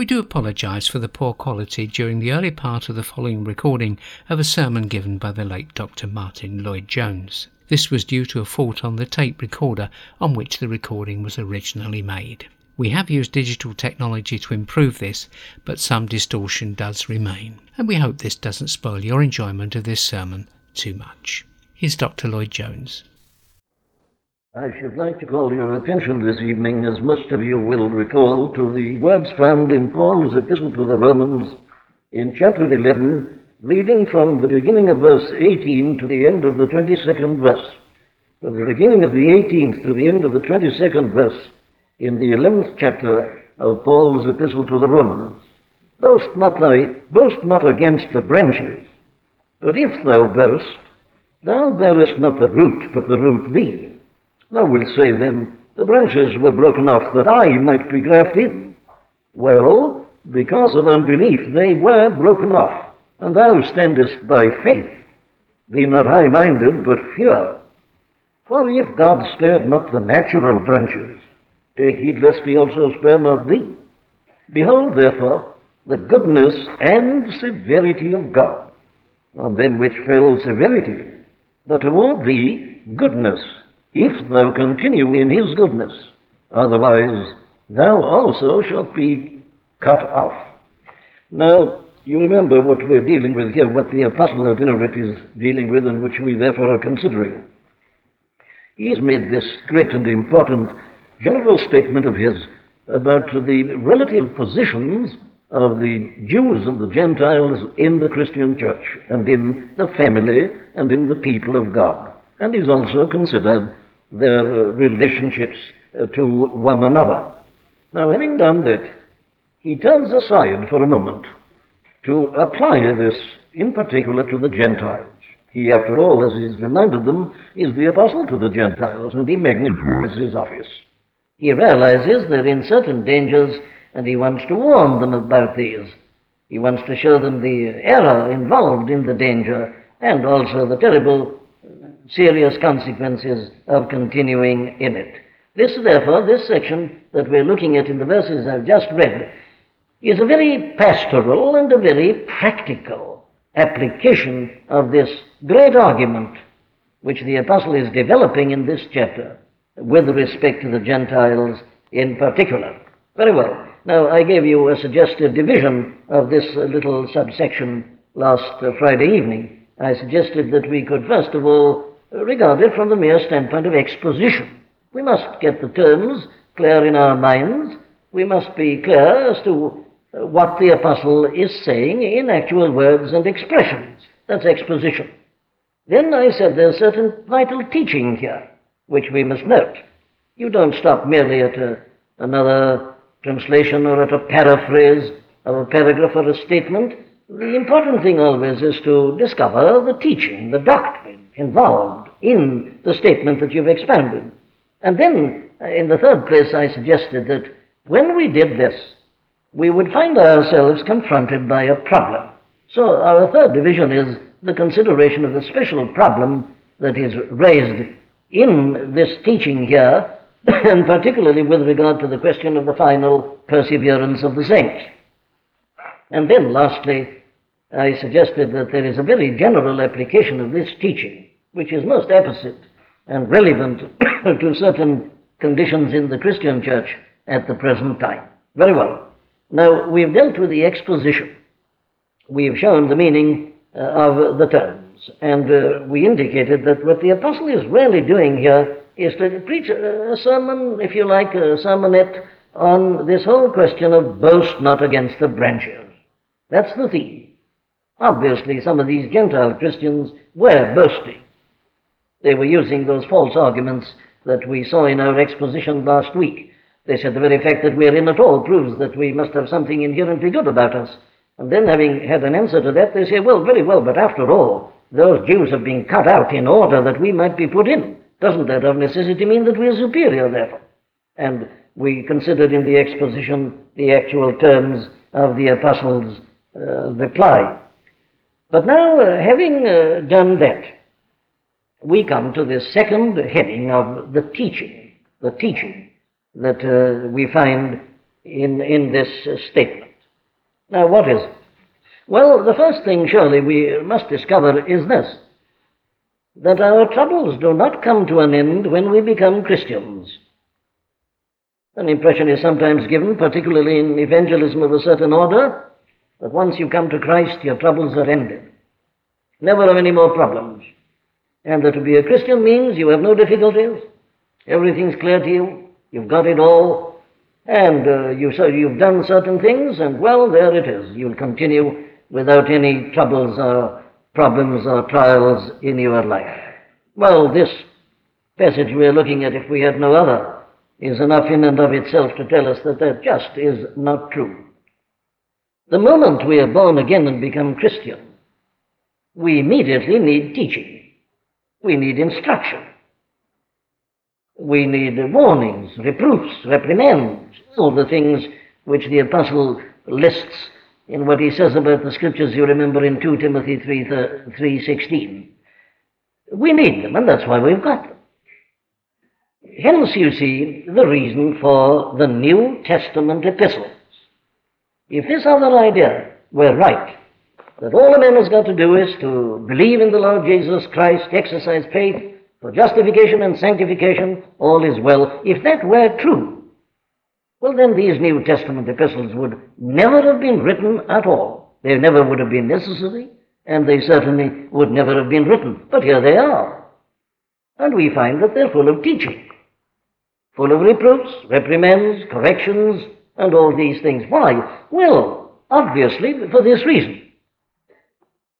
We do apologise for the poor quality during the early part of the following recording of a sermon given by the late Dr. Martyn Lloyd Jones. This was due to a fault on the tape recorder on which the recording was originally made. We have used digital technology to improve this, but some distortion does remain, and we hope this doesn't spoil your enjoyment of this sermon too much. Here's Dr. Lloyd Jones. I should like to call your attention this evening, as most of you will recall, to the words found in Paul's epistle to the Romans in chapter 11, reading from the beginning of verse 18 to the end of the 22nd verse. From the beginning of the 18th to the end of the 22nd verse in the 11th chapter of Paul's epistle to the Romans. Boast not thy, boast not against the branches, but if thou boast, thou bearest not the root, but the root thee. Thou wilt say then, the branches were broken off that I might be grafted in. Well, because of unbelief they were broken off, and thou standest by faith. Be not high-minded, but fear. For if God spared not the natural branches, heed lest he also spare not thee. Behold, therefore, the goodness and severity of God. On them which fell severity, but toward thee goodness if thou continue in his goodness. Otherwise, thou also shalt be cut off. Now, you remember what we're dealing with here, what the Apostle of Inuit is dealing with, and which we therefore are considering. He's made this great and important general statement of his about the relative positions of the Jews and the Gentiles in the Christian church and in the family and in the people of God. And he's also considered their relationships uh, to one another. Now, having done that, he turns aside for a moment to apply this in particular to the Gentiles. He, after all, as he's reminded them, is the apostle to the Gentiles, and he magnifies his office. He realizes they're in certain dangers, and he wants to warn them about these. He wants to show them the error involved in the danger, and also the terrible serious consequences of continuing in it. This, therefore, this section that we're looking at in the verses I've just read is a very pastoral and a very practical application of this great argument which the apostle is developing in this chapter with respect to the Gentiles in particular. Very well. Now, I gave you a suggested division of this little subsection last Friday evening. I suggested that we could, first of all, regarded from the mere standpoint of exposition. We must get the terms clear in our minds. We must be clear as to uh, what the apostle is saying in actual words and expressions. That's exposition. Then I said there's certain vital teaching here, which we must note. You don't stop merely at a, another translation or at a paraphrase of a paragraph or a statement. The important thing always is to discover the teaching, the doctrine involved in the statement that you've expanded. And then, uh, in the third place, I suggested that when we did this, we would find ourselves confronted by a problem. So, our third division is the consideration of the special problem that is raised in this teaching here, and particularly with regard to the question of the final perseverance of the saints. And then, lastly, I suggested that there is a very general application of this teaching which is most apposite and relevant to certain conditions in the Christian church at the present time. Very well. Now, we've dealt with the exposition. We've shown the meaning uh, of the terms, and uh, we indicated that what the apostle is really doing here is to preach a, a sermon, if you like, a sermonette on this whole question of boast not against the branches. That's the theme. Obviously, some of these Gentile Christians were boasting. They were using those false arguments that we saw in our exposition last week. They said the very fact that we're in at all proves that we must have something inherently good about us. And then, having had an answer to that, they say, well, very well, but after all, those Jews have been cut out in order that we might be put in. Doesn't that of necessity mean that we are superior, therefore? And we considered in the exposition the actual terms of the apostles' uh, reply. But now, uh, having uh, done that, we come to the second heading of the teaching, the teaching that uh, we find in, in this statement. Now, what is it? Well, the first thing surely we must discover is this that our troubles do not come to an end when we become Christians. An impression is sometimes given, particularly in evangelism of a certain order, that once you come to Christ, your troubles are ended. Never have any more problems. And that to be a Christian means you have no difficulties, everything's clear to you, you've got it all, and uh, you, so you've done certain things, and well, there it is. You'll continue without any troubles or problems or trials in your life. Well, this passage we're looking at, if we had no other, is enough in and of itself to tell us that that just is not true. The moment we are born again and become Christian, we immediately need teaching. We need instruction. We need warnings, reproofs, reprimands, all the things which the apostle lists in what he says about the scriptures you remember in 2 Timothy 3, 3.16. We need them, and that's why we've got them. Hence, you see, the reason for the New Testament epistles. If this other idea were right, that all a man has got to do is to believe in the Lord Jesus Christ, exercise faith for justification and sanctification, all is well. If that were true, well, then these New Testament epistles would never have been written at all. They never would have been necessary, and they certainly would never have been written. But here they are. And we find that they're full of teaching, full of reproofs, reprimands, corrections, and all these things. Why? Well, obviously for this reason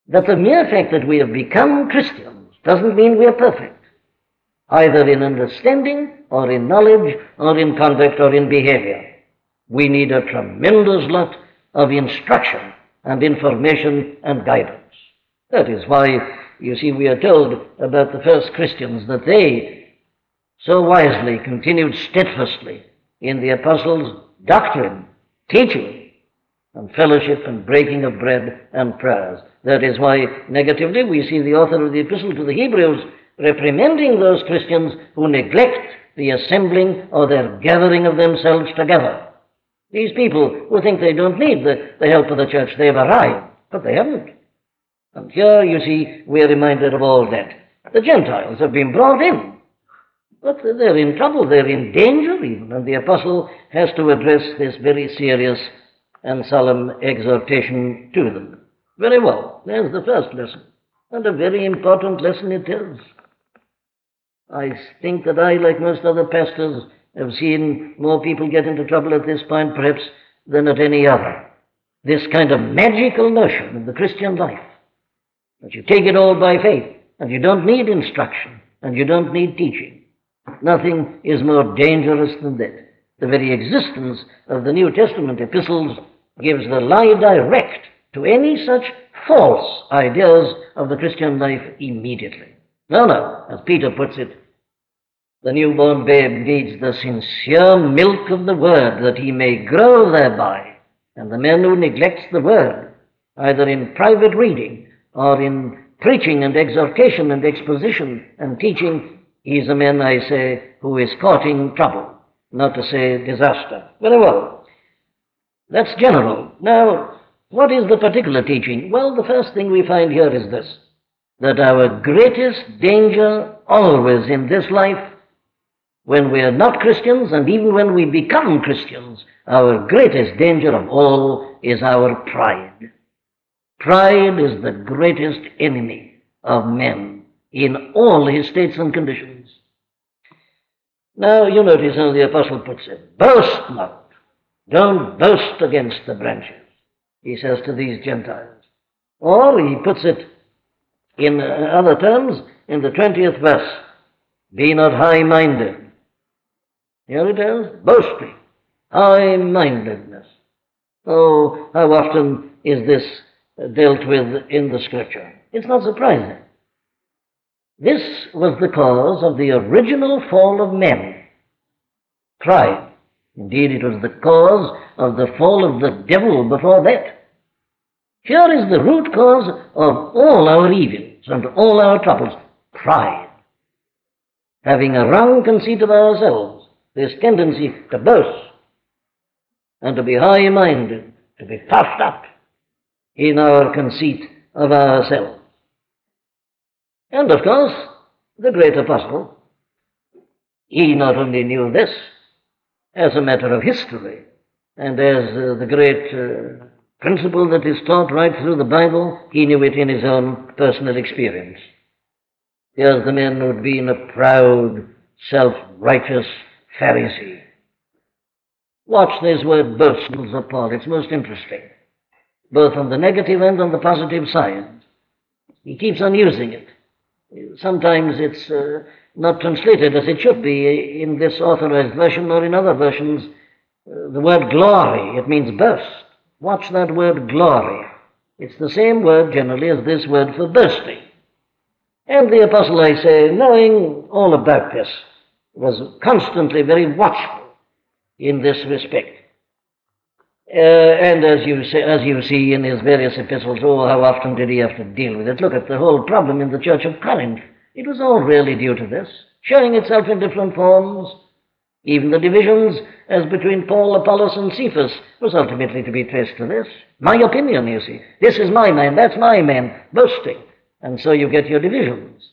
that the mere fact that we have become Christians doesn't mean we are perfect, either in understanding or in knowledge or in conduct or in behavior. We need a tremendous lot of instruction and information and guidance. That is why, you see, we are told about the first Christians that they so wisely continued steadfastly in the apostles' doctrine, teaching, and fellowship and breaking of bread and prayers. That is why, negatively, we see the author of the Epistle to the Hebrews reprimanding those Christians who neglect the assembling or their gathering of themselves together. These people who think they don't need the, the help of the church, they've arrived, but they haven't. And here, you see, we're reminded of all that. The Gentiles have been brought in, but they're in trouble, they're in danger even, and the apostle has to address this very serious and solemn exhortation to them. Very well, there's the first lesson, and a very important lesson it is. I think that I, like most other pastors, have seen more people get into trouble at this point, perhaps, than at any other. This kind of magical notion of the Christian life that you take it all by faith, and you don't need instruction, and you don't need teaching. Nothing is more dangerous than that. The very existence of the New Testament epistles gives the lie direct to any such false ideas of the Christian life immediately. No, no, as Peter puts it, the newborn babe needs the sincere milk of the word that he may grow thereby. And the man who neglects the word, either in private reading or in preaching and exhortation and exposition and teaching, is a man, I say, who is courting trouble, not to say disaster. Very well. That's general. Now, what is the particular teaching? Well, the first thing we find here is this that our greatest danger always in this life, when we are not Christians and even when we become Christians, our greatest danger of all is our pride. Pride is the greatest enemy of men in all his states and conditions. Now, you notice how the apostle puts it boast not don't boast against the branches, he says to these Gentiles. Or he puts it in other terms in the 20th verse be not high minded. Here it is boasting, high mindedness. Oh, how often is this dealt with in the scripture? It's not surprising. This was the cause of the original fall of men pride. Indeed, it was the cause of the fall of the devil before that. Here is the root cause of all our evils and all our troubles pride. Having a wrong conceit of ourselves, this tendency to boast and to be high minded, to be puffed up. in our conceit of ourselves. And of course, the great apostle, he not only knew this as a matter of history and as uh, the great uh, principle that is taught right through the Bible, he knew it in his own personal experience. Here's the man who'd been a proud, self righteous Pharisee. Watch this word boastful of Paul. It's most interesting, both on the negative and on the positive side. He keeps on using it. Sometimes it's uh, not translated as it should be in this authorized version or in other versions. Uh, the word glory, it means burst. Watch that word glory. It's the same word generally as this word for bursting. And the apostle, I say, knowing all about this, was constantly very watchful in this respect. Uh, and as you, say, as you see in his various epistles, oh, how often did he have to deal with it? Look at the whole problem in the church of Corinth. It was all really due to this, showing itself in different forms. Even the divisions as between Paul, Apollos, and Cephas was ultimately to be traced to this. My opinion, you see. This is my man, that's my man, boasting. And so you get your divisions.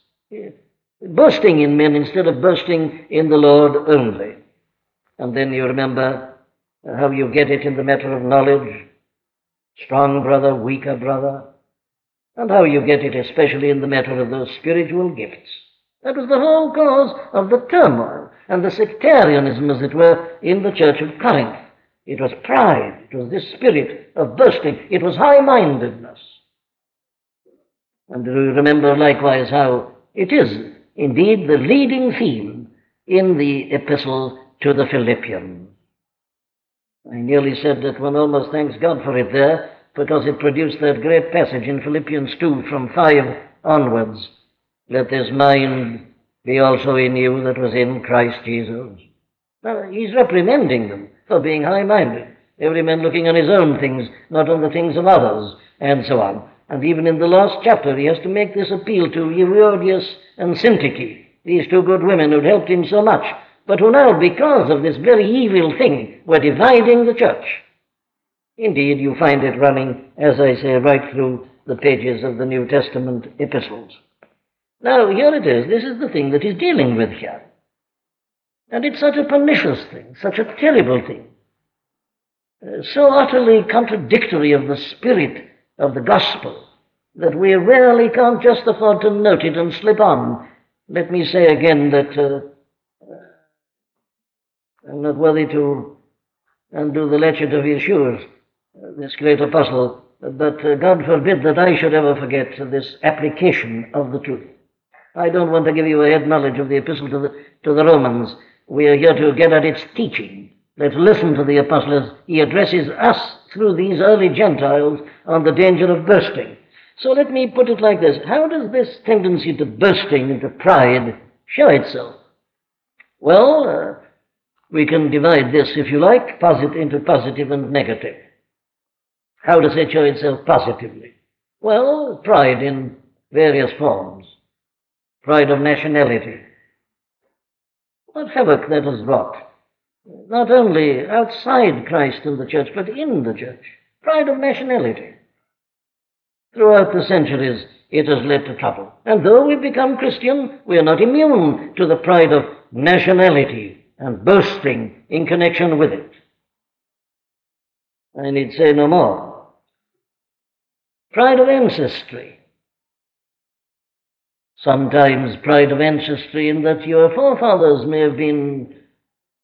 Boasting in men instead of boasting in the Lord only. And then you remember how you get it in the matter of knowledge strong brother, weaker brother, and how you get it especially in the matter of those spiritual gifts. That was the whole cause of the turmoil and the sectarianism, as it were, in the church of Corinth. It was pride, it was this spirit of boasting, it was high mindedness. And do you remember likewise how it is indeed the leading theme in the epistle to the Philippians. I nearly said that one almost thanks God for it there, because it produced that great passage in Philippians 2 from 5 onwards. Let this mind be also in you that was in Christ Jesus. Now, he's reprimanding them for being high minded. Every man looking on his own things, not on the things of others, and so on. And even in the last chapter, he has to make this appeal to Euodias and Syntyche, these two good women who'd helped him so much but who now, because of this very evil thing, were dividing the church. Indeed, you find it running, as I say, right through the pages of the New Testament epistles. Now, here it is. This is the thing that he's dealing with here. And it's such a pernicious thing, such a terrible thing, uh, so utterly contradictory of the spirit of the gospel that we rarely can't just afford to note it and slip on. Let me say again that uh, I'm not worthy to undo the latchet of his shoes, this great apostle, but uh, God forbid that I should ever forget this application of the truth. I don't want to give you a head knowledge of the epistle to the, to the Romans. We are here to get at its teaching. Let's listen to the apostle as he addresses us through these early Gentiles on the danger of bursting. So let me put it like this. How does this tendency to bursting into pride show itself? Well, uh, we can divide this, if you like, positive into positive and negative. How does it show itself positively? Well, pride in various forms. Pride of nationality. What havoc that has wrought, not only outside Christ and the church, but in the church. Pride of nationality. Throughout the centuries, it has led to trouble. And though we become Christian, we are not immune to the pride of nationality and boasting in connection with it. I need say no more. Pride of ancestry. Sometimes pride of ancestry in that your forefathers may have been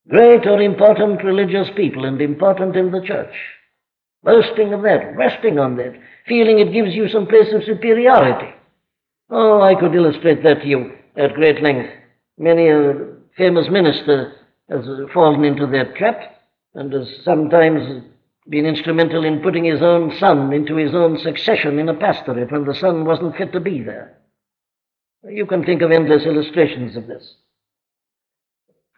great or important religious people and important in the church. Boasting of that, resting on that, feeling it gives you some place of superiority. Oh, I could illustrate that to you at great length. Many a famous minister has fallen into that trap and has sometimes been instrumental in putting his own son into his own succession in a pastorate when the son wasn't fit to be there. You can think of endless illustrations of this.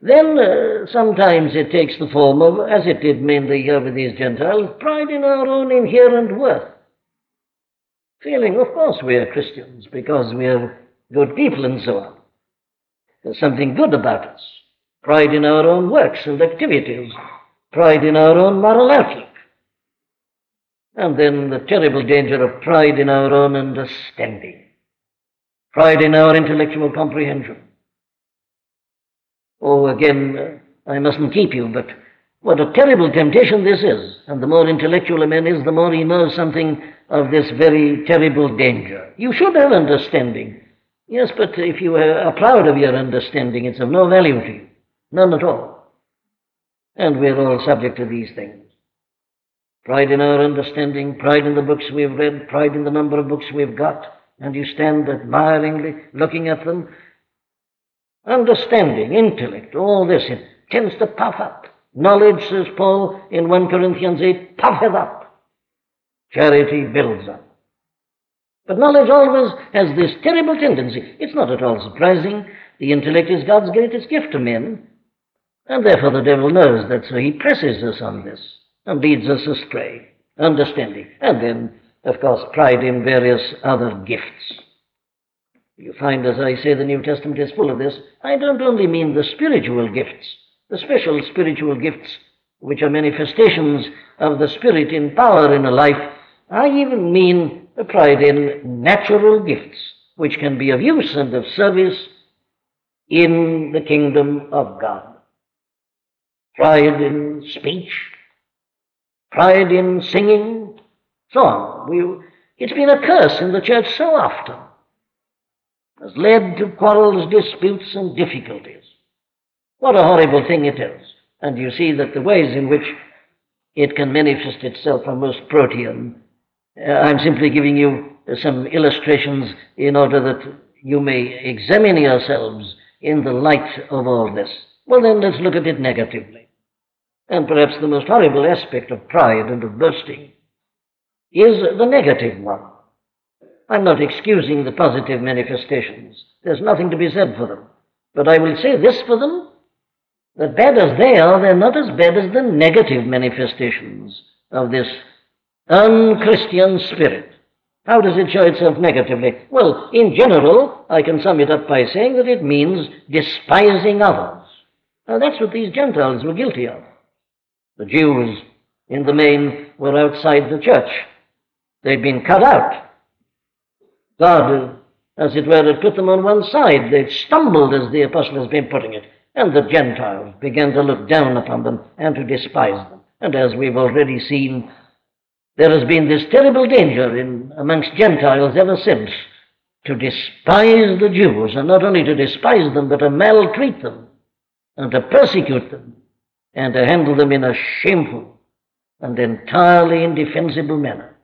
Then uh, sometimes it takes the form of, as it did mainly here with these Gentiles, pride in our own inherent worth. Feeling, of course, we are Christians because we are good people and so on. There's something good about us pride in our own works and activities, pride in our own moral outlook. And then the terrible danger of pride in our own understanding, pride in our intellectual comprehension. Oh, again, uh, I mustn't keep you, but what a terrible temptation this is. And the more intellectual a man is, the more he knows something of this very terrible danger. You should have understanding. Yes, but if you are proud of your understanding, it's of no value to you. None at all. And we're all subject to these things. Pride in our understanding, pride in the books we've read, pride in the number of books we've got, and you stand admiringly looking at them. Understanding, intellect, all this, it tends to puff up. Knowledge, says Paul in 1 Corinthians 8, puffeth up. Charity builds up. But knowledge always has this terrible tendency. It's not at all surprising. The intellect is God's greatest gift to men. And therefore the devil knows that, so he presses us on this and leads us astray. Understanding. And then, of course, pride in various other gifts. You find, as I say, the New Testament is full of this. I don't only mean the spiritual gifts, the special spiritual gifts, which are manifestations of the Spirit in power in a life. I even mean the pride in natural gifts, which can be of use and of service in the kingdom of God. Pride in speech, pride in singing, so on. We, it's been a curse in the church so often. Has led to quarrels, disputes, and difficulties. What a horrible thing it is. And you see that the ways in which it can manifest itself are most protean. Uh, I'm simply giving you some illustrations in order that you may examine yourselves in the light of all this. Well, then let's look at it negatively. And perhaps the most horrible aspect of pride and of boasting is the negative one. I'm not excusing the positive manifestations. There's nothing to be said for them. But I will say this for them that bad as they are, they're not as bad as the negative manifestations of this unchristian spirit. How does it show itself negatively? Well, in general, I can sum it up by saying that it means despising others. Now, that's what these Gentiles were guilty of. The Jews, in the main, were outside the church. They'd been cut out. God, as it were, had put them on one side. They'd stumbled, as the apostle has been putting it. And the Gentiles began to look down upon them and to despise them. And as we've already seen, there has been this terrible danger in, amongst Gentiles ever since to despise the Jews, and not only to despise them, but to maltreat them, and to persecute them, and to handle them in a shameful and entirely indefensible manner.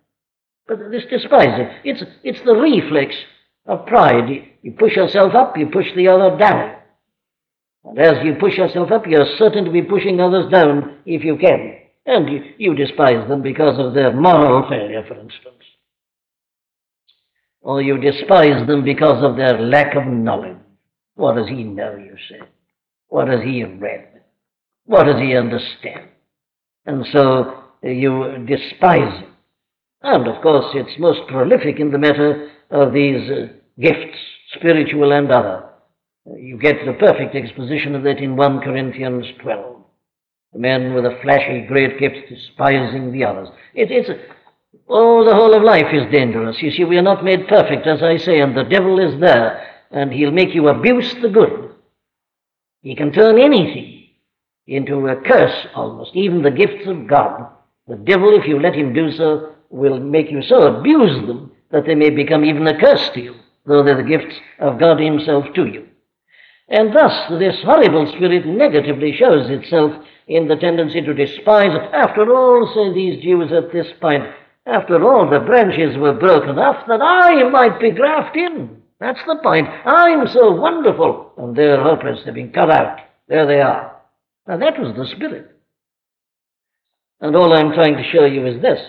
But this despising, it's, it's the reflex of pride. You push yourself up, you push the other down. And as you push yourself up, you're certain to be pushing others down if you can. And you, you despise them because of their moral failure, for instance. Or you despise them because of their lack of knowledge. What does he know, you say? What has he read? What does he understand? And so you despise him. And of course, it's most prolific in the matter of these uh, gifts, spiritual and other. You get the perfect exposition of that in 1 Corinthians 12. The man with a flashy great gift despising the others. It, it's, oh, the whole of life is dangerous. You see, we are not made perfect, as I say, and the devil is there, and he'll make you abuse the good. He can turn anything into a curse almost, even the gifts of God. The devil, if you let him do so, will make you so abuse them that they may become even a curse to you, though they're the gifts of God Himself to you. And thus, this horrible spirit negatively shows itself in the tendency to despise. After all, say these Jews at this point, after all, the branches were broken off that I might be grafted in. That's the point. I'm so wonderful. And they're hopeless. They've been cut out. There they are. Now, that was the spirit. And all I'm trying to show you is this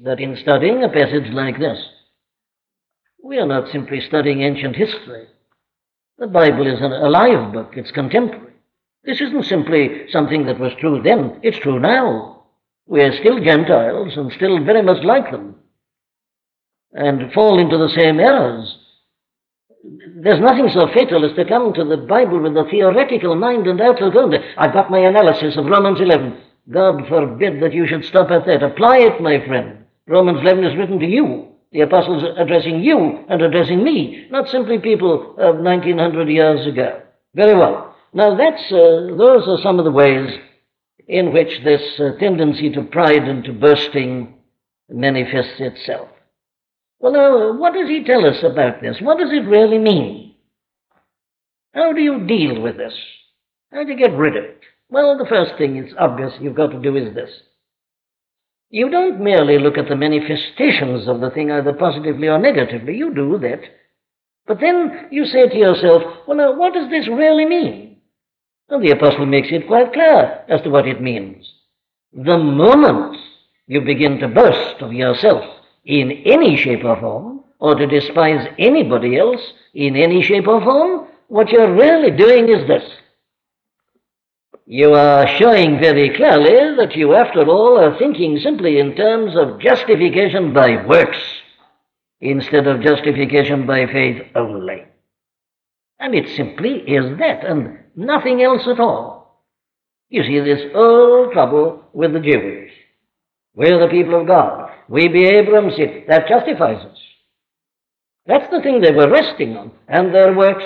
that in studying a passage like this, we are not simply studying ancient history. The Bible is an alive book, it's contemporary. This isn't simply something that was true then, it's true now. We are still Gentiles and still very much like them and fall into the same errors. There's nothing so fatal as to come to the Bible with a theoretical mind and outlook only. I've got my analysis of Romans 11. God forbid that you should stop at that. Apply it, my friend. Romans 11 is written to you. The apostles addressing you and addressing me, not simply people of 1900 years ago. Very well. Now that's, uh, those are some of the ways in which this uh, tendency to pride and to boasting manifests itself. Well, now, what does he tell us about this? What does it really mean? How do you deal with this? How do you get rid of it? Well, the first thing is obvious you've got to do is this. You don't merely look at the manifestations of the thing either positively or negatively. You do that. But then you say to yourself, well, now, what does this really mean? And the apostle makes it quite clear as to what it means. The moment you begin to boast of yourself in any shape or form, or to despise anybody else in any shape or form, what you're really doing is this you are showing very clearly that you, after all, are thinking simply in terms of justification by works instead of justification by faith only. And it simply is that, and nothing else at all. You see this old trouble with the Jews. We're the people of God. We be Abraham's seed. That justifies us. That's the thing they were resting on. And their works,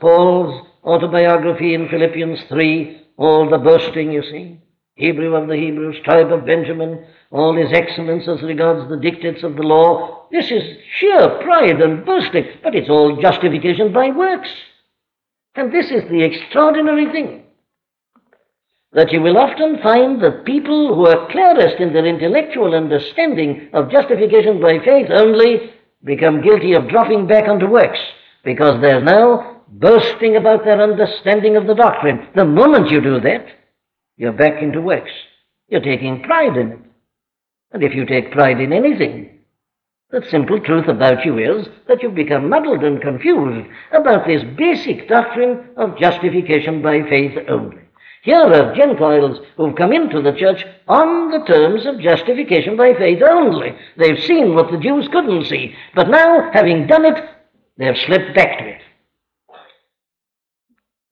Paul's autobiography in Philippians 3, all the boasting, you see. Hebrew of the Hebrews, tribe of Benjamin, all his excellence as regards the dictates of the law. This is sheer pride and boasting, but it's all justification by works. And this is the extraordinary thing. That you will often find that people who are clearest in their intellectual understanding of justification by faith only become guilty of dropping back onto works because they're now boasting about their understanding of the doctrine. The moment you do that, you're back into works. You're taking pride in it. And if you take pride in anything, the simple truth about you is that you've become muddled and confused about this basic doctrine of justification by faith only. Here are Gentiles who've come into the church on the terms of justification by faith only. They've seen what the Jews couldn't see, but now, having done it, they've slipped back to it.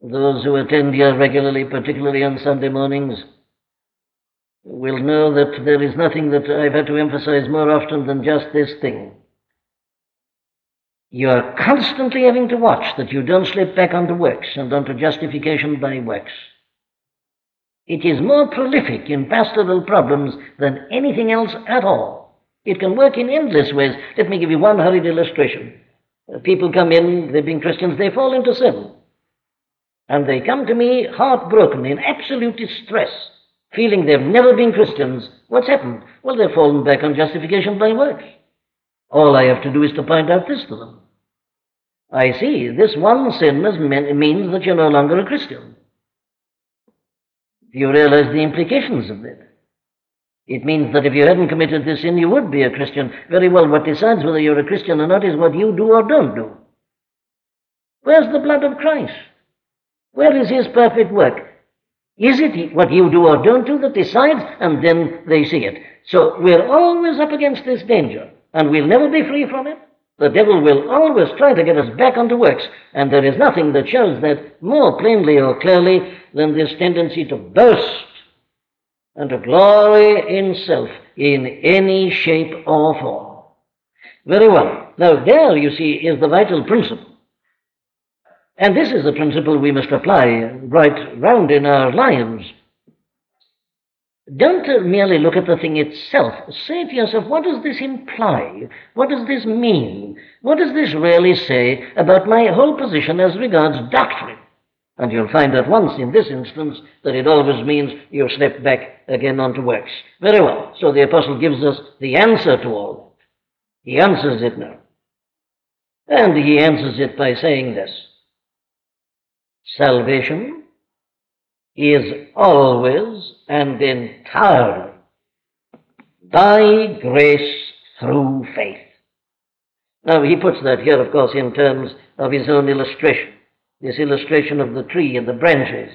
Those who attend here regularly, particularly on Sunday mornings, will know that there is nothing that I've had to emphasize more often than just this thing. You are constantly having to watch that you don't slip back onto works and onto justification by works. It is more prolific in pastoral problems than anything else at all. It can work in endless ways. Let me give you one hurried illustration. Uh, people come in, they've been Christians, they fall into sin. And they come to me heartbroken, in absolute distress, feeling they've never been Christians. What's happened? Well, they've fallen back on justification by works. All I have to do is to point out this to them. I see, this one sin means that you're no longer a Christian. You realize the implications of that. It means that if you hadn't committed this sin, you would be a Christian. Very well, what decides whether you're a Christian or not is what you do or don't do. Where's the blood of Christ? Where is his perfect work? Is it what you do or don't do that decides? And then they see it. So we're always up against this danger, and we'll never be free from it. The devil will always try to get us back onto works, and there is nothing that shows that more plainly or clearly than this tendency to boast and to glory in self in any shape or form. Very well. Now, there, you see, is the vital principle. And this is the principle we must apply right round in our lives. Don't merely look at the thing itself. Say to yourself, what does this imply? What does this mean? What does this really say about my whole position as regards doctrine? And you'll find at once in this instance that it always means you slip back again onto works. Very well. So the apostle gives us the answer to all that. He answers it now. And he answers it by saying this Salvation is always and entirely by grace through faith. Now, he puts that here, of course, in terms of his own illustration, this illustration of the tree and the branches.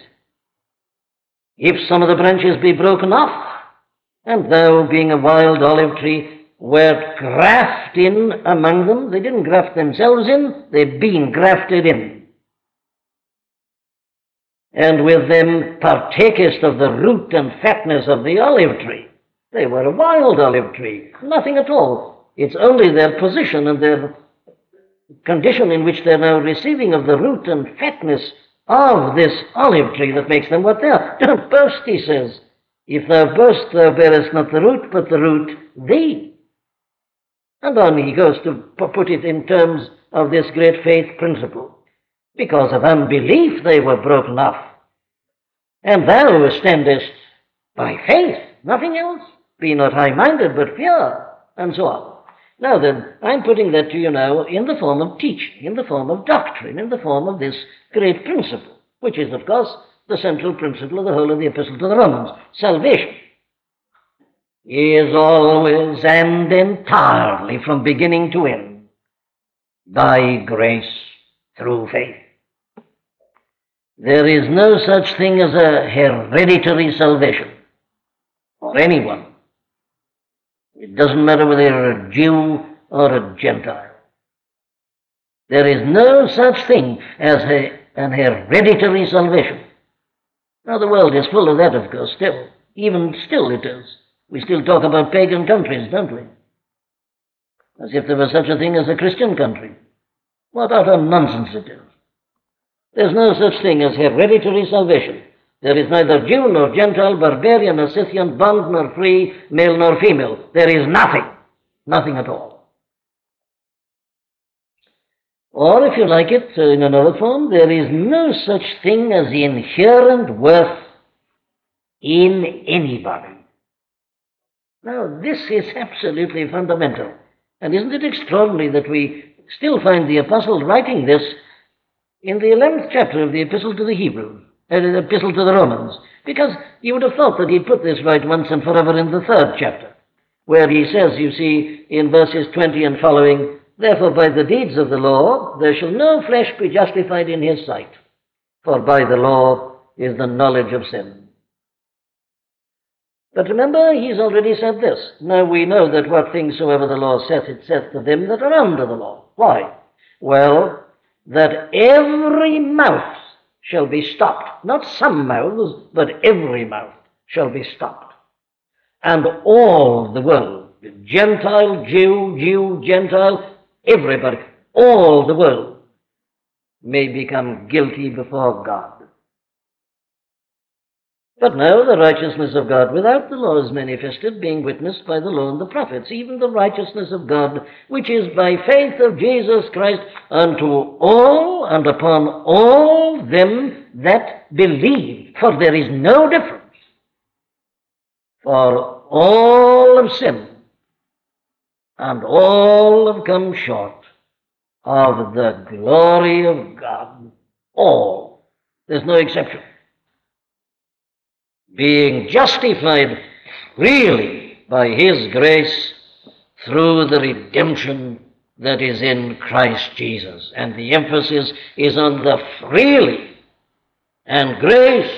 If some of the branches be broken off, and thou, being a wild olive tree, wert grafted in among them, they didn't graft themselves in, they've been grafted in. And with them partakest of the root and fatness of the olive tree. They were a wild olive tree, nothing at all. It's only their position and their condition in which they're now receiving of the root and fatness of this olive tree that makes them what they are. Don't boast, he says. If thou boast, thou bearest not the root, but the root thee. And on he goes to put it in terms of this great faith principle. Because of unbelief they were broken off. And thou standest by faith, nothing else. Be not high minded, but pure, and so on. Now then, I'm putting that to you now in the form of teaching, in the form of doctrine, in the form of this great principle, which is, of course, the central principle of the whole of the Epistle to the Romans salvation is always and entirely from beginning to end by grace through faith. There is no such thing as a hereditary salvation for anyone. It doesn't matter whether you're a Jew or a Gentile. There is no such thing as a, an hereditary salvation. Now, the world is full of that, of course, still. Even still it is. We still talk about pagan countries, don't we? As if there was such a thing as a Christian country. What utter nonsense it is. There's no such thing as hereditary salvation. There is neither Jew nor Gentile, barbarian nor Scythian, bond nor free, male nor female. There is nothing. Nothing at all. Or, if you like it uh, in another form, there is no such thing as inherent worth in anybody. Now, this is absolutely fundamental. And isn't it extraordinary that we still find the apostle writing this in the 11th chapter of the Epistle to the Hebrews? uh, the epistle to the Romans, because you would have thought that he'd put this right once and forever in the third chapter, where he says, you see, in verses 20 and following, Therefore, by the deeds of the law, there shall no flesh be justified in his sight, for by the law is the knowledge of sin. But remember, he's already said this. Now we know that what things soever the law saith, it saith to them that are under the law. Why? Well, that every mouth shall be stopped. Not some mouths, but every mouth shall be stopped. And all the world, Gentile, Jew, Jew, Gentile, everybody, all the world may become guilty before God. But now the righteousness of God without the law is manifested, being witnessed by the law and the prophets, even the righteousness of God, which is by faith of Jesus Christ unto all and upon all them that believe. For there is no difference. For all have sinned, and all have come short of the glory of God. All. There's no exception being justified freely by His grace through the redemption that is in Christ Jesus. And the emphasis is on the freely and grace.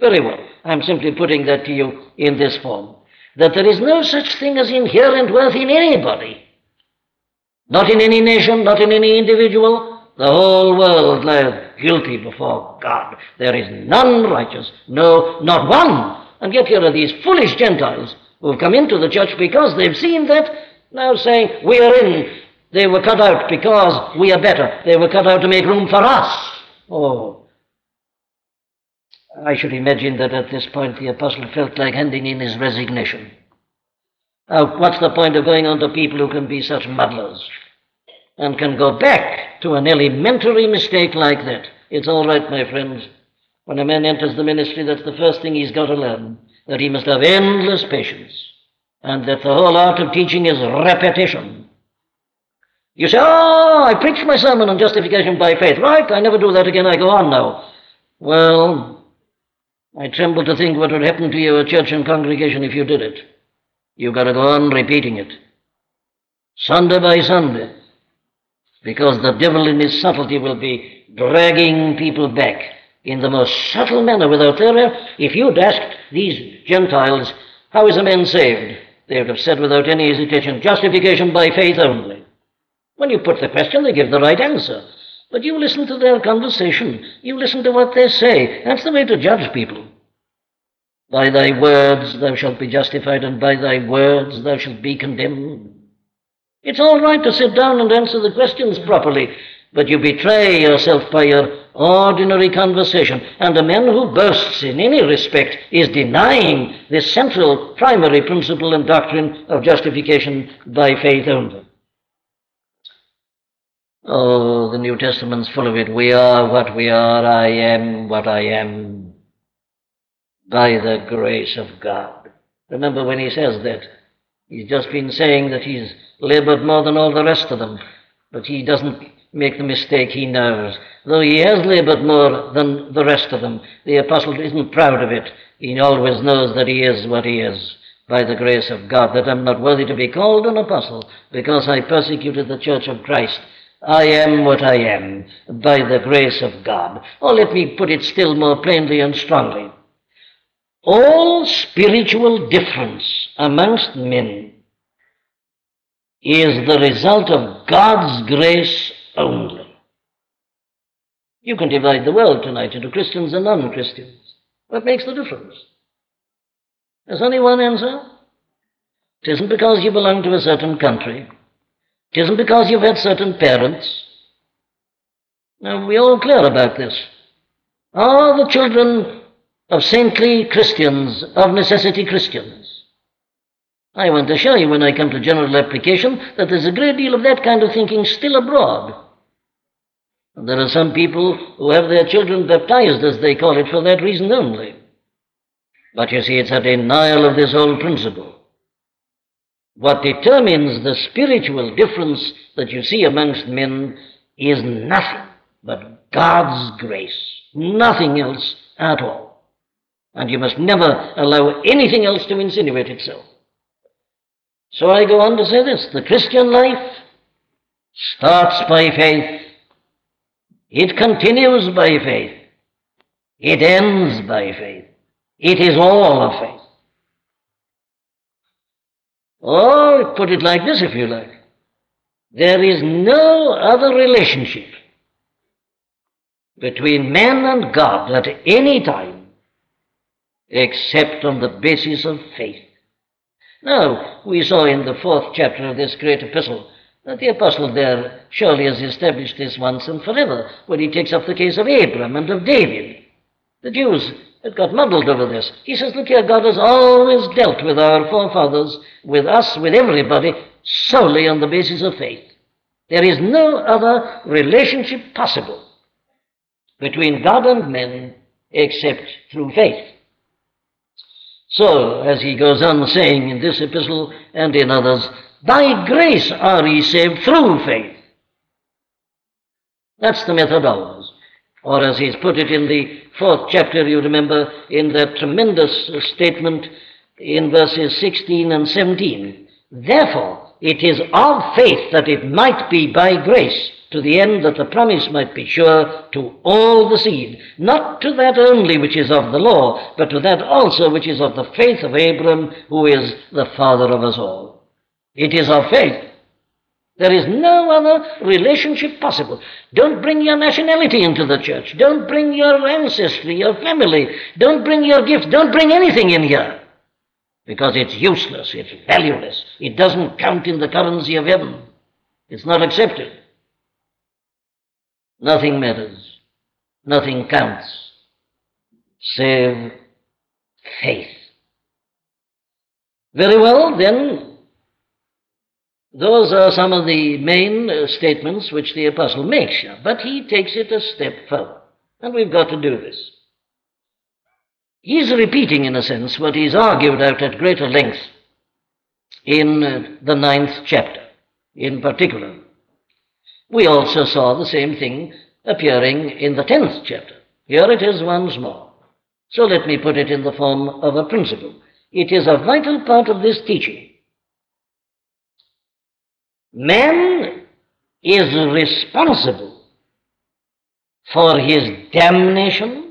Very well. I'm simply putting that to you in this form. That there is no such thing as inherent worth in anybody. Not in any nation, not in any individual. The whole world lies guilty before God. There is none righteous, no, not one. And yet here are these foolish Gentiles who have come into the church because they've seen that, now saying, we are in. They were cut out because we are better. They were cut out to make room for us. Oh. I should imagine that at this point the apostle felt like handing in his resignation. Now, what's the point of going on to people who can be such muddlers and can go back to an elementary mistake like that. It's all right, my friends. When a man enters the ministry, that's the first thing he's got to learn that he must have endless patience, and that the whole art of teaching is repetition. You say, Oh, I preached my sermon on justification by faith. Right, I never do that again. I go on now. Well, I tremble to think what would happen to your church and congregation if you did it. You've got to go on repeating it. Sunday by Sunday because the devil in his subtlety will be dragging people back in the most subtle manner without error. If you'd asked these Gentiles, how is a man saved? They would have said without any hesitation, justification by faith only. When you put the question, they give the right answer. But you listen to their conversation. You listen to what they say. That's the way to judge people. By thy words thou shalt be justified, and by thy words thou shalt be condemned. It's all right to sit down and answer the questions properly, but you betray yourself by your ordinary conversation. And a man who boasts in any respect is denying the central primary principle and doctrine of justification by faith only. Oh, the New Testament's full of it. We are what we are. I am what I am by the grace of God. Remember when he says that? He's just been saying that he's labored more than all the rest of them, but he doesn't make the mistake he knows. Though he has labored more than the rest of them, the apostle isn't proud of it. He always knows that he is what he is by the grace of God, that I'm not worthy to be called an apostle because I persecuted the church of Christ. I am what I am by the grace of God. Or let me put it still more plainly and strongly. All spiritual difference amongst men is the result of God's grace only. You can divide the world tonight into Christians and non Christians. What makes the difference? There's only one answer? It isn't because you belong to a certain country. It isn't because you've had certain parents. Now, we're all clear about this. Are the children of saintly Christians, of necessity Christians? I want to show you when I come to general application that there's a great deal of that kind of thinking still abroad. There are some people who have their children baptized, as they call it, for that reason only. But you see, it's a denial of this whole principle. What determines the spiritual difference that you see amongst men is nothing but God's grace, nothing else at all. And you must never allow anything else to insinuate itself. So I go on to say this the Christian life starts by faith, it continues by faith, it ends by faith, it is all of faith. Or put it like this, if you like there is no other relationship between man and God at any time except on the basis of faith. Now, we saw in the fourth chapter of this great epistle that the apostle there surely has established this once and forever when he takes up the case of Abraham and of David. The Jews had got muddled over this. He says, Look here, God has always dealt with our forefathers, with us, with everybody, solely on the basis of faith. There is no other relationship possible between God and men except through faith. So, as he goes on saying in this epistle and in others, by grace are ye saved through faith. That's the methodology. Or as he's put it in the fourth chapter, you remember, in that tremendous statement in verses 16 and 17. Therefore, it is of faith that it might be by grace to the end that the promise might be sure to all the seed, not to that only which is of the law, but to that also which is of the faith of Abraham, who is the father of us all. It is of faith. There is no other relationship possible. Don't bring your nationality into the church. Don't bring your ancestry, your family. Don't bring your gift. Don't bring anything in here. Because it's useless. It's valueless. It doesn't count in the currency of heaven. It's not accepted. Nothing matters. Nothing counts. Save faith. Very well, then, those are some of the main uh, statements which the apostle makes here, but he takes it a step further. And we've got to do this. He's repeating, in a sense, what he's argued out at greater length in uh, the ninth chapter, in particular. We also saw the same thing appearing in the tenth chapter. Here it is once more. So let me put it in the form of a principle. It is a vital part of this teaching. Man is responsible for his damnation,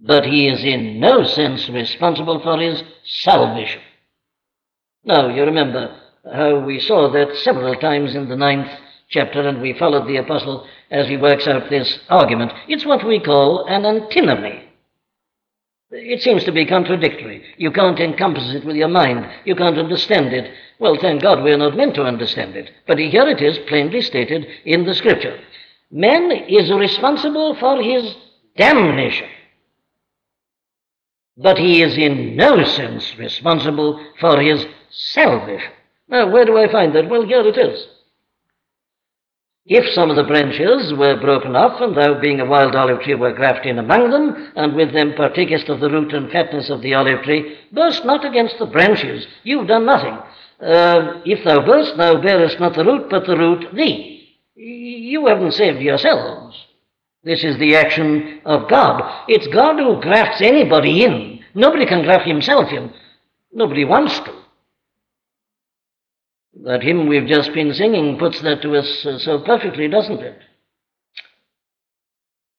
but he is in no sense responsible for his salvation. Now, you remember how we saw that several times in the ninth chapter, and we followed the apostle as he works out this argument. It's what we call an antinomy. It seems to be contradictory. You can't encompass it with your mind. You can't understand it. Well, thank God we're not meant to understand it. But here it is plainly stated in the scripture. Man is responsible for his damnation. But he is in no sense responsible for his salvation. Now, where do I find that? Well, here it is. If some of the branches were broken off, and thou being a wild olive tree were grafted in among them, and with them partakest of the root and fatness of the olive tree, burst not against the branches. You've done nothing. Uh, if thou burst, thou bearest not the root, but the root thee. You haven't saved yourselves. This is the action of God. It's God who grafts anybody in. Nobody can graft himself in. Nobody wants to. That hymn we've just been singing puts that to us uh, so perfectly, doesn't it?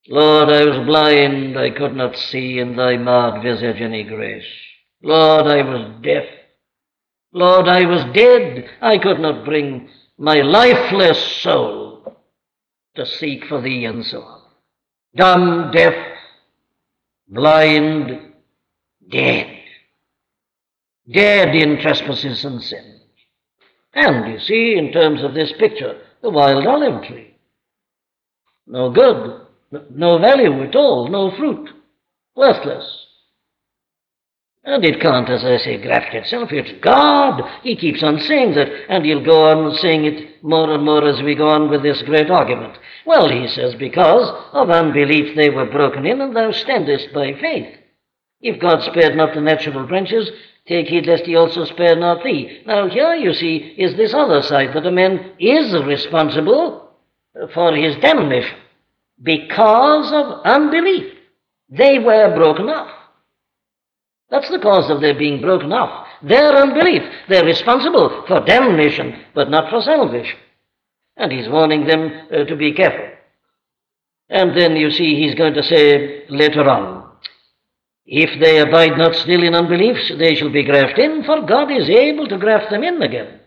Lord, I was blind, I could not see in thy marred visage any grace. Lord, I was deaf. Lord, I was dead. I could not bring my lifeless soul to seek for thee, and so on. Dumb, deaf, blind, dead. Dead in trespasses and sins. And you see, in terms of this picture, the wild olive tree. No good, no value at all, no fruit, worthless. And it can't, as I say, graft itself. It's God. He keeps on saying that, and he'll go on saying it more and more as we go on with this great argument. Well, he says, because of unbelief they were broken in, and thou standest by faith. If God spared not the natural branches, Take heed lest he also spare not thee. Now, here you see is this other side that a man is responsible for his damnation because of unbelief. They were broken off. That's the cause of their being broken off. Their unbelief. They're responsible for damnation, but not for salvation. And he's warning them uh, to be careful. And then you see he's going to say later on, if they abide not still in unbelief, they shall be grafted in, for God is able to graft them in again.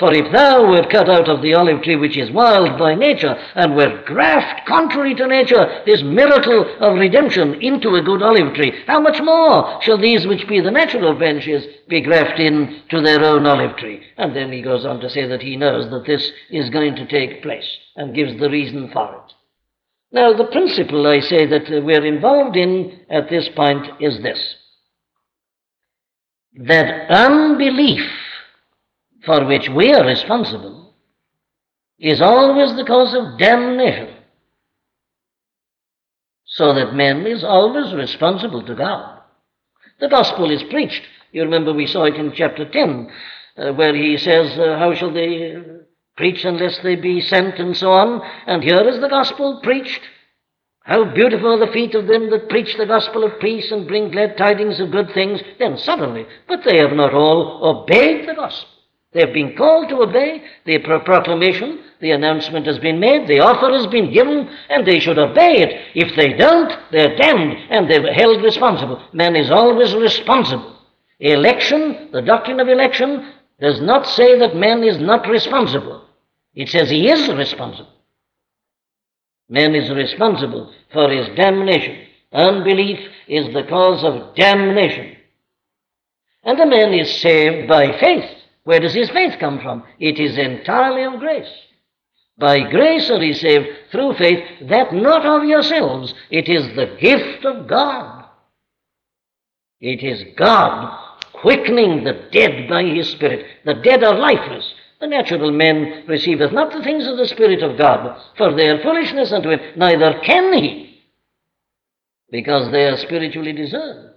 For if thou wert cut out of the olive tree which is wild by nature, and wert grafted contrary to nature, this miracle of redemption into a good olive tree, how much more shall these which be the natural branches be grafted in to their own olive tree? And then he goes on to say that he knows that this is going to take place, and gives the reason for it. Now, the principle I say that we're involved in at this point is this that unbelief for which we are responsible is always the cause of damnation. So that man is always responsible to God. The gospel is preached. You remember we saw it in chapter 10, uh, where he says, uh, How shall they preach unless they be sent, and so on. And here is the gospel preached. How beautiful are the feet of them that preach the gospel of peace and bring glad tidings of good things. Then suddenly, but they have not all obeyed the gospel. They have been called to obey the proclamation, the announcement has been made, the offer has been given, and they should obey it. If they don't, they're damned and they're held responsible. Man is always responsible. Election, the doctrine of election, does not say that man is not responsible. It says he is responsible. Man is responsible for his damnation. Unbelief is the cause of damnation. And a man is saved by faith. Where does his faith come from? It is entirely of grace. By grace are ye saved through faith, that not of yourselves. It is the gift of God. It is God quickening the dead by his Spirit. The dead are lifeless. The natural man receiveth not the things of the Spirit of God, for they are foolishness unto him, neither can he, because they are spiritually discerned.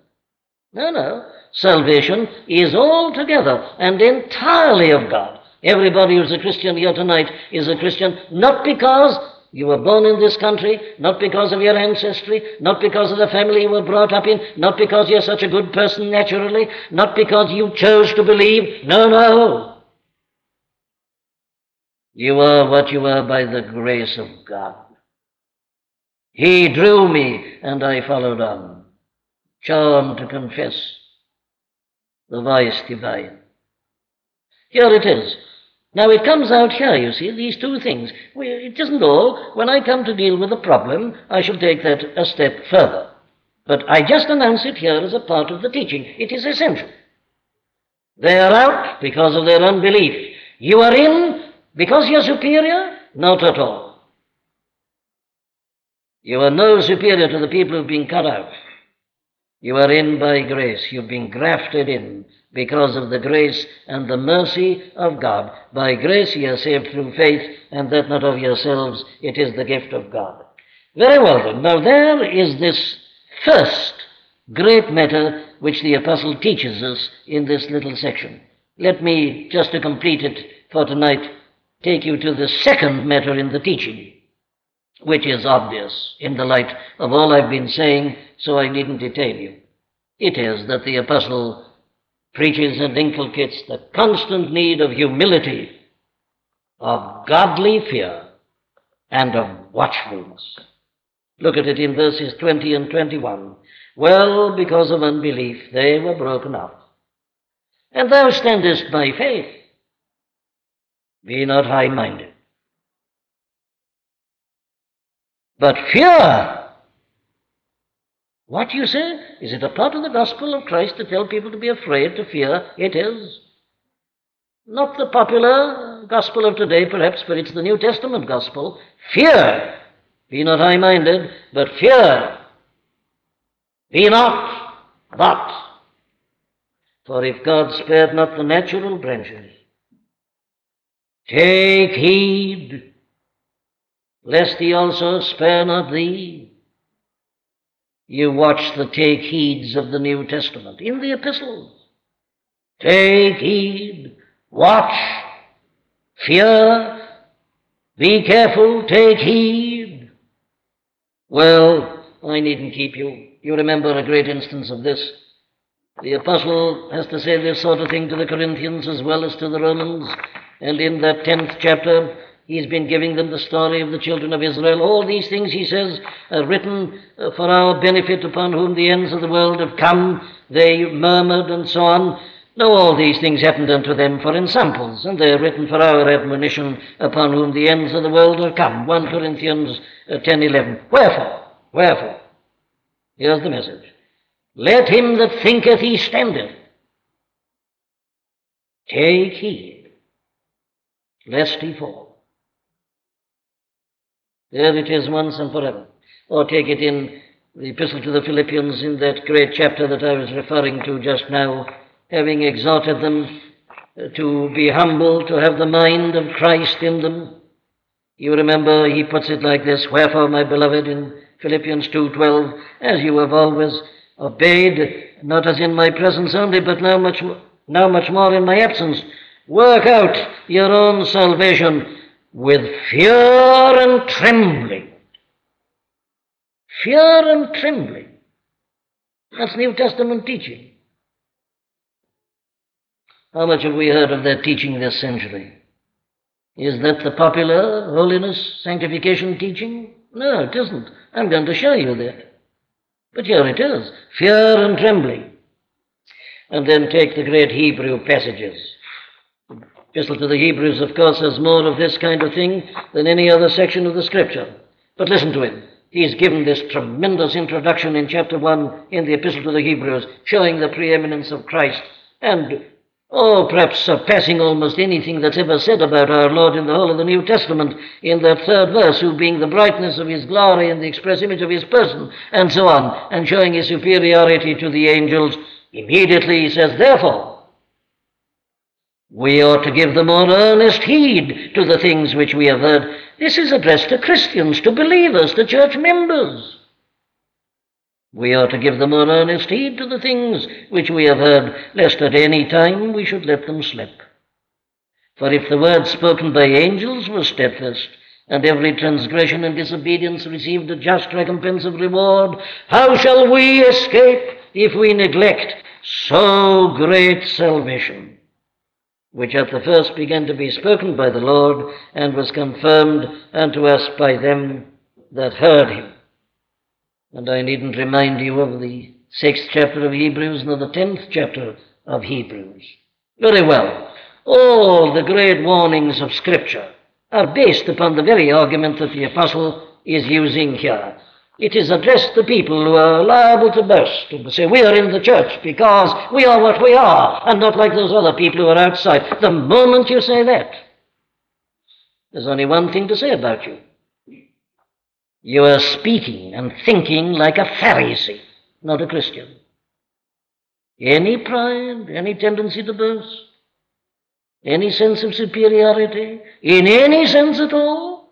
No, no. Salvation is altogether and entirely of God. Everybody who's a Christian here tonight is a Christian not because you were born in this country, not because of your ancestry, not because of the family you were brought up in, not because you're such a good person naturally, not because you chose to believe. No, no. You are what you are by the grace of God. He drew me, and I followed on, charmed to confess the vice divine. Here it is. Now it comes out here, you see, these two things. It isn't all. When I come to deal with a problem, I shall take that a step further. But I just announce it here as a part of the teaching. It is essential. They are out because of their unbelief. You are in because you're superior? Not at all. You are no superior to the people who've been cut out. You are in by grace. You've been grafted in because of the grace and the mercy of God. By grace ye are saved through faith, and that not of yourselves, it is the gift of God. Very well then. Now there is this first great matter which the apostle teaches us in this little section. Let me, just to complete it for tonight, take you to the second matter in the teaching, which is obvious in the light of all I've been saying, so I needn't detail you. It is that the apostle preaches and inculcates the constant need of humility, of godly fear, and of watchfulness. Look at it in verses 20 and 21. Well, because of unbelief, they were broken up. And thou standest by faith. Be not high minded. But fear. What you say? Is it a part of the gospel of Christ to tell people to be afraid, to fear? It is. Not the popular gospel of today, perhaps, but it's the New Testament gospel. Fear. Be not high minded, but fear. Be not that. For if God spared not the natural branches, take heed lest he also spare not thee. You watch the take heeds of the New Testament in the epistles. Take heed, watch, fear, be careful, take heed. Well, I needn't keep you. You remember a great instance of this. The apostle has to say this sort of thing to the Corinthians as well as to the Romans. And in that tenth chapter, he's been giving them the story of the children of Israel. All these things, he says, are written uh, for our benefit upon whom the ends of the world have come. They murmured and so on. No, all these things happened unto them for ensamples, and they are written for our admonition upon whom the ends of the world are come. 1 Corinthians uh, 10 11. Wherefore? Wherefore? Here's the message. Let him that thinketh he standeth take heed, lest he fall. There it is once and forever. Or take it in the Epistle to the Philippians in that great chapter that I was referring to just now, having exhorted them uh, to be humble, to have the mind of Christ in them. You remember he puts it like this Wherefore, my beloved, in Philippians 2:12, as you have always obeyed, not as in my presence only, but now much, now much more in my absence. Work out your own salvation with fear and trembling. Fear and trembling. That's New Testament teaching. How much have we heard of that teaching this century? Is that the popular holiness, sanctification teaching? No, it isn't. I'm going to show you that. But here it is fear and trembling. And then take the great Hebrew passages. Epistle to the Hebrews, of course, has more of this kind of thing than any other section of the Scripture. But listen to him. He's given this tremendous introduction in chapter 1 in the Epistle to the Hebrews, showing the preeminence of Christ and Oh, perhaps surpassing almost anything that's ever said about our Lord in the whole of the New Testament, in that third verse, who being the brightness of his glory and the express image of his person, and so on, and showing his superiority to the angels, immediately he says, Therefore, we ought to give the more earnest heed to the things which we have heard. This is addressed to Christians, to believers, to church members. We ought to give the more earnest heed to the things which we have heard, lest at any time we should let them slip. For if the word spoken by angels was steadfast, and every transgression and disobedience received a just recompense of reward, how shall we escape if we neglect so great salvation, which at the first began to be spoken by the Lord, and was confirmed unto us by them that heard him? And I needn't remind you of the sixth chapter of Hebrews nor the tenth chapter of Hebrews. Very well. All the great warnings of Scripture are based upon the very argument that the apostle is using here. It is addressed to people who are liable to burst and say, We are in the church because we are what we are, and not like those other people who are outside. The moment you say that, there's only one thing to say about you. You are speaking and thinking like a Pharisee, not a Christian. Any pride, any tendency to boast, any sense of superiority, in any sense at all.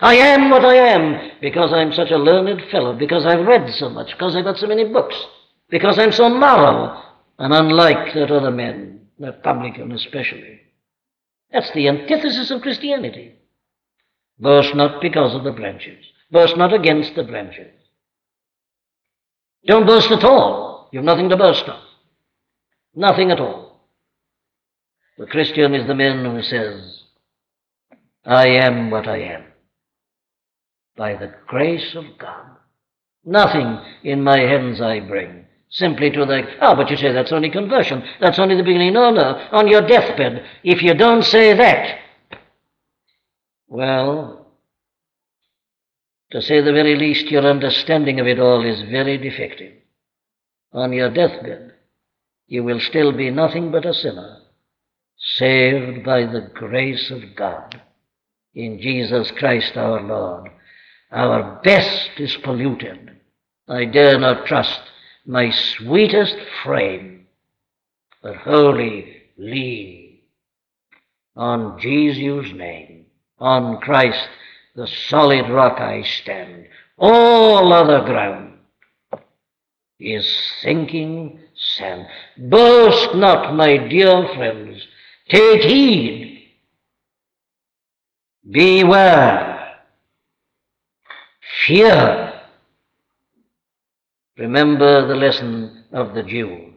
I am what I am because I'm such a learned fellow, because I've read so much, because I've got so many books, because I'm so moral and unlike that other men, the publican especially. That's the antithesis of Christianity. Boast not because of the branches. Boast not against the branches. Don't boast at all. You've nothing to boast of. Nothing at all. The Christian is the man who says, I am what I am by the grace of God. Nothing in my hands I bring. Simply to the, ah, oh, but you say that's only conversion. That's only the beginning. No, no. On your deathbed, if you don't say that, well, to say the very least, your understanding of it all is very defective. On your deathbed, you will still be nothing but a sinner, saved by the grace of God in Jesus Christ our Lord. Our best is polluted. I dare not trust my sweetest frame, but wholly lean on Jesus' name, on Christ, the solid rock I stand. All other ground is sinking sand. Boast not, my dear friends. Take heed. Beware. Fear. Remember the lesson of the Jews.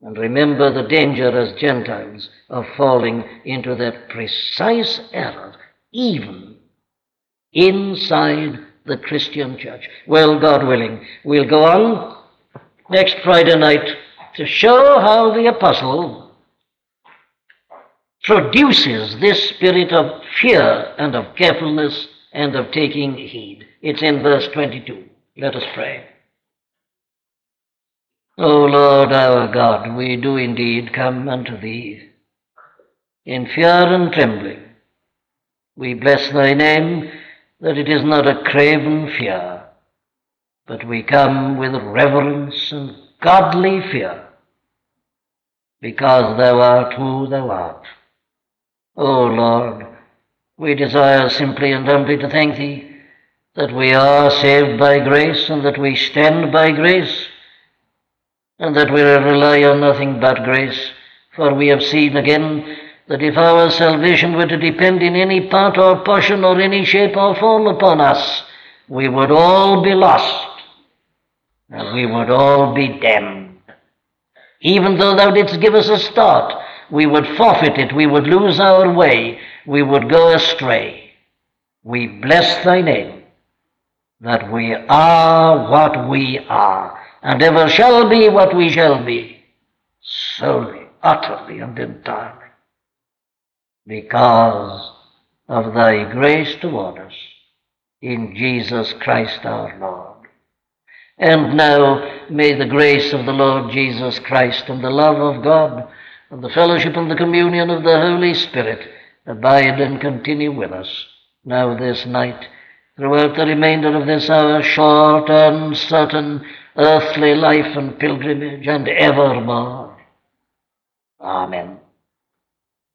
And remember the danger as Gentiles of falling into that precise error, even inside the Christian church. Well, God willing, we'll go on next Friday night to show how the apostle produces this spirit of fear and of carefulness and of taking heed. It's in verse 22. Let us pray. O Lord our God, we do indeed come unto Thee in fear and trembling. We bless Thy name that it is not a craven fear, but we come with reverence and godly fear, because Thou art who Thou art. O Lord, we desire simply and humbly to thank Thee that we are saved by grace and that we stand by grace and that we rely on nothing but grace. For we have seen again that if our salvation were to depend in any part or portion or any shape or form upon us, we would all be lost and we would all be damned. Even though thou didst give us a start, we would forfeit it, we would lose our way, we would go astray. We bless thy name that we are what we are, and ever shall be what we shall be, solely, utterly, and entirely, because of thy grace toward us in Jesus Christ our Lord. And now may the grace of the Lord Jesus Christ and the love of God and the fellowship and the communion of the Holy Spirit abide and continue with us now this night throughout the remainder of this our short, uncertain, earthly life and pilgrimage, and evermore. Amen.